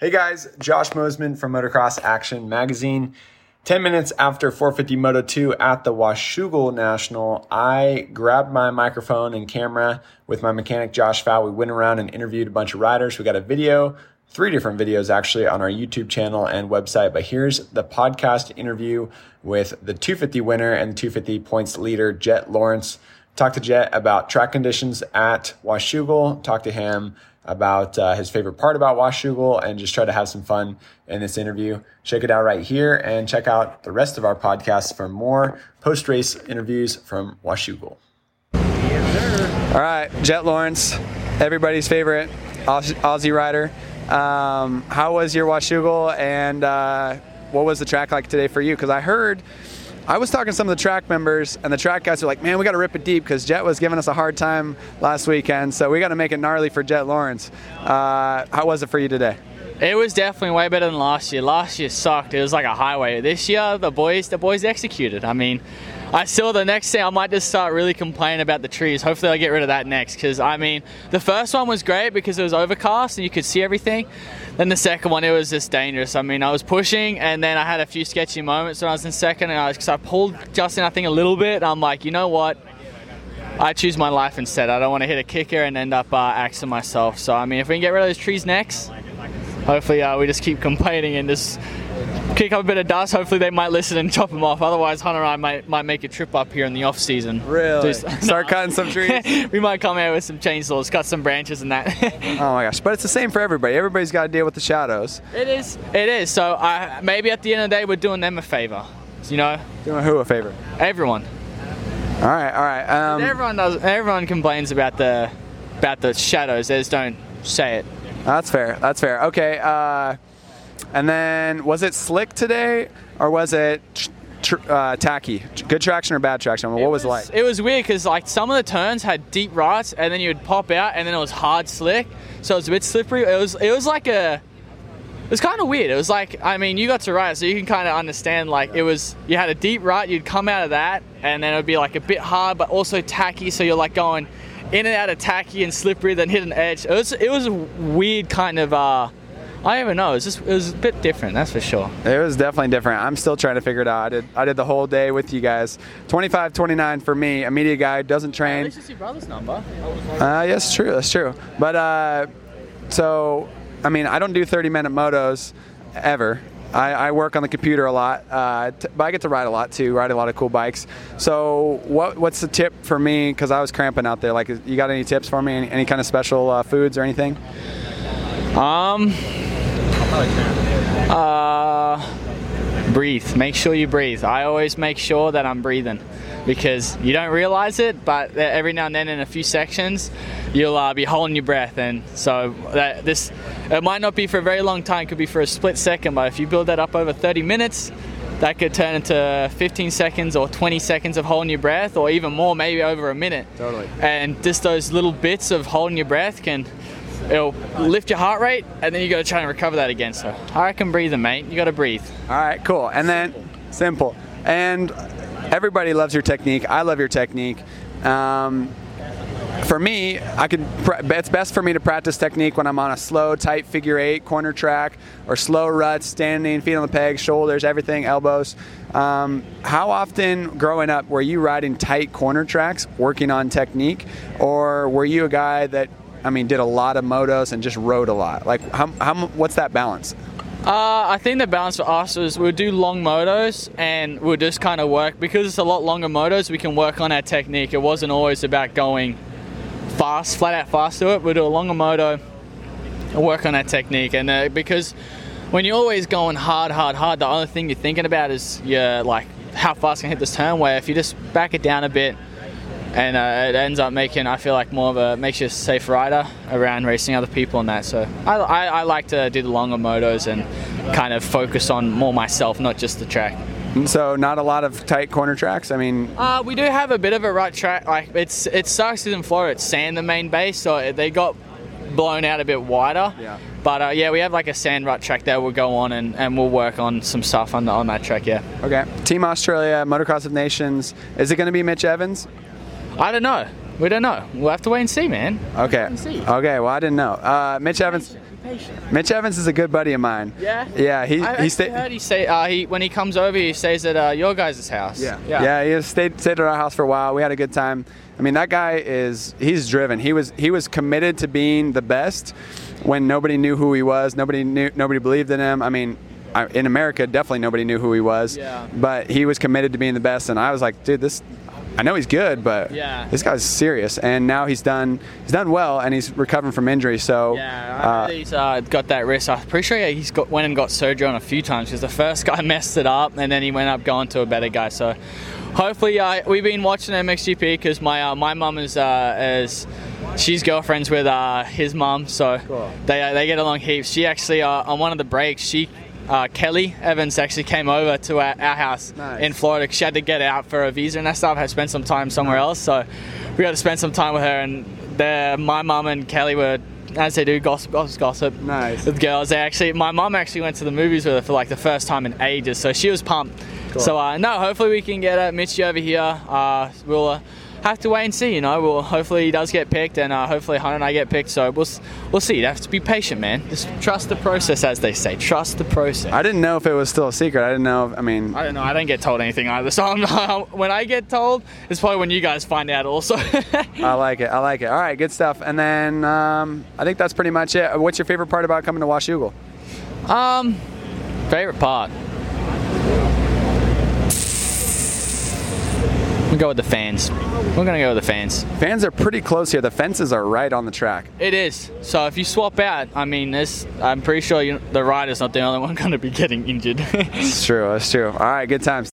Hey guys, Josh Mosman from Motocross Action Magazine. 10 minutes after 450 Moto 2 at the Washougal National, I grabbed my microphone and camera with my mechanic Josh Fow. We went around and interviewed a bunch of riders. We got a video, three different videos actually on our YouTube channel and website. But here's the podcast interview with the 250 winner and the 250 points leader, Jett Lawrence. Talk to Jett about track conditions at Washougal. Talk to him about uh, his favorite part about Washougal and just try to have some fun in this interview. Check it out right here and check out the rest of our podcast for more post race interviews from Washougal. All right, Jett Lawrence, everybody's favorite Aussie rider. Um, how was your Washougal and uh, what was the track like today for you? Because I heard I was talking to some of the track members, and the track guys were like, "Man, we got to rip it deep because Jett was giving us a hard time last weekend, so we got to make it gnarly for Jett Lawrence." Uh, how was it for you today? It was definitely way better than last year. Last year sucked. It was like a highway. This year, the boys, the boys executed. I mean, I still the next thing I might just start really complaining about the trees. Hopefully, I get rid of that next because I mean, the first one was great because it was overcast and you could see everything. Then the second one, it was just dangerous. I mean, I was pushing, and then I had a few sketchy moments when I was in second, and I, cause I pulled Justin, I think, a little bit. I'm like, you know what? I choose my life instead. I don't want to hit a kicker and end up uh, axing myself. So, I mean, if we can get rid of those trees next, hopefully uh, we just keep complaining and just kick up a bit of dust. Hopefully they might listen and chop them off. Otherwise, Hunter and I might, might make a trip up here in the off season. Really? Just, Start no. cutting some trees. we might come out with some chainsaws, cut some branches and that. oh my gosh! But it's the same for everybody. Everybody's got to deal with the shadows. It is. It is. So I, maybe at the end of the day, we're doing them a favor. You know? Doing who a favor? Everyone. All right. All right. Um, everyone does. Everyone complains about the about the shadows. They just don't say it. That's fair. That's fair. Okay. Uh, and then was it slick today or was it tr- uh, tacky? Good traction or bad traction? what was, was, it like? It was weird because like some of the turns had deep rights and then you would pop out and then it was hard slick, so it was a bit slippery. It was it was like a it was kind of weird. It was like, I mean, you got to ride, so you can kind of understand. Like, it was, you had a deep right, you'd come out of that, and then it would be like a bit hard, but also tacky. So you're like going in and out of tacky and slippery, then hit an edge. It was, it was a weird kind of uh, I don't even know. It was just it was a bit different, that's for sure. It was definitely different. I'm still trying to figure it out. I did I did the whole day with you guys. 25, 29 for me. A media guy doesn't train. This is your brother's number. Uh, yes, true. That's true. But uh, so I mean, I don't do 30 minute motos ever. I, I, work on the computer a lot, uh, t- but I get to ride a lot too. Ride a lot of cool bikes. So, what what's the tip for me? Because I was cramping out there. Like, you got any tips for me? Any, any kind of special uh, foods or anything? Um, uh, breathe. Make sure you breathe. I always make sure that I'm breathing because you don't realize it, but every now and then in a few sections, you'll uh, be holding your breath. And so that this, it might not be for a very long time, it could be for a split second, but if you build that up over 30 minutes, that could turn into 15 seconds or 20 seconds of holding your breath, or even more, maybe over a minute. Totally. And just those little bits of holding your breath can it'll lift your heart rate, and then you got to try and recover that again. So I reckon breathing, mate. You got to breathe. All right, cool. And then simple. And everybody loves your technique. I love your technique. Um, for me, I could. It's best for me to practice technique when I'm on a slow, tight figure eight corner track or slow ruts, standing, feet on the pegs, shoulders, everything, elbows. Um, how often growing up were you riding tight corner tracks, working on technique, or were you a guy that I mean, did a lot of motos and just rode a lot. Like, how, how what's that balance? Uh, I think the balance for us is we'll do long motos and we'll just kind of work because it's a lot longer motos. We can work on our technique. It wasn't always about going fast, flat out fast to it. We'll do a longer moto and work on that technique. And uh, because when you're always going hard, hard, hard, the only thing you're thinking about is yeah, like how fast can I hit this turn. Where if you just back it down a bit and uh, it ends up making I feel like more of a makes you a safe rider around racing other people and that. So I, I, I, like to do the longer motos and kind of focus on more myself, not just the track. So not a lot of tight corner tracks. I mean, uh, we do have a bit of a rut track. Like it's it sucks in Florida. It's sand the main base, so they got blown out a bit wider. Yeah. But uh, yeah, we have like a sand rut track that we'll go on and, and we'll work on some stuff on the, on that track. Yeah. Okay. Team Australia, Motocross of Nations. Is it going to be Mitch Evans? I don't know. We don't know. We'll have to wait and see, man. Okay. See. Okay. Well, I didn't know. Uh, Mitch Evans. patient. Mitch Evans is a good buddy of mine. Yeah. Yeah. He I he stayed. heard he say uh, he when he comes over, he stays at uh, your guys' house. Yeah. yeah. yeah, He has stayed stayed at our house for a while. We had a good time. I mean, that guy is he's driven. He was he was committed to being the best when nobody knew who he was. Nobody knew nobody believed in him. I mean, I, in America, definitely nobody knew who he was. Yeah. But he was committed to being the best, and I was like, dude, this. I know he's good, but Yeah. this guy's serious, and now he's done he's done well, and he's recovering from injury. So Yeah, I uh, he's uh, got that wrist. I'm pretty sure he's got went and got surgery on a few times because the first guy messed it up, and then he went up going to a better guy. So hopefully, uh, we've been watching MXGP because my uh, my mum is uh, is she's girlfriends with uh, his mum, so Cool. they uh, they get along heaps. She actually uh, on one of the breaks she. Uh, Kelly Evans actually came over to our, our house Nice. in Florida. She had to get out for a visa and that stuff. Had spent some time somewhere else, so we got to spend some time with her. And the, my mum and Kelly were, as they do, gossip, gossip, gossip Nice. with girls. They actually, my mum actually went to the movies with her for like the first time in ages, so she was pumped. So uh, no, hopefully we can get uh, Mitchie over here. Uh, we'll uh, have to wait and see. You know, we'll hopefully he does get picked, and uh, hopefully Hunter and I get picked. So we'll we'll see. You have to be patient, man. Just trust the process, as they say. Trust the process. I didn't know if it was still a secret. I didn't know. If, I mean, I don't know. I didn't get told anything either. So I'm, when I get told, it's probably when you guys find out also. I like it. I like it. All right, good stuff. And then um, I think that's pretty much it. What's your favorite part about coming to Washougal? um, favorite part. We go with the fans. We're gonna go with the fans. Fans are pretty close here. The fences are right on the track. It is. So if you swap out, I mean, this, I'm pretty sure you, the rider's not the only one going to be getting injured. It's true. It's true. All right, good times.